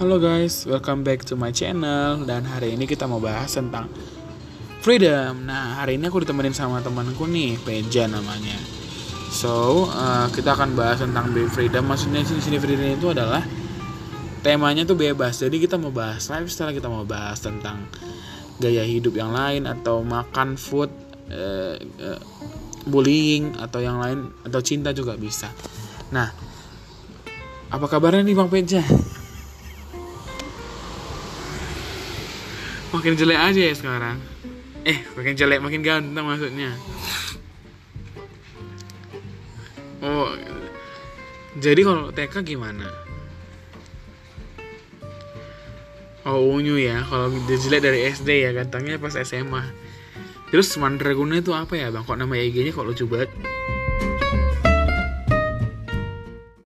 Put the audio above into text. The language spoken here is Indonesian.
Halo guys, welcome back to my channel. Dan hari ini kita mau bahas tentang freedom. Nah, hari ini aku ditemenin sama temanku nih, Peja namanya. So, uh, kita akan bahas tentang being freedom. Maksudnya di sini freedom itu adalah Temanya tuh bebas. Jadi kita mau bahas lifestyle, kita mau bahas tentang Gaya hidup yang lain Atau makan food uh, uh, Bullying Atau yang lain Atau cinta juga bisa. Nah, apa kabarnya nih Bang Peja? Makin jelek aja ya sekarang. Eh makin jelek makin ganteng maksudnya. Oh jadi kalau TK gimana? Oh unyu ya. Kalau jelek dari SD ya gantengnya pas SMA terus mandraguna itu apa ya bang? Kok nama IG nya kok lucu banget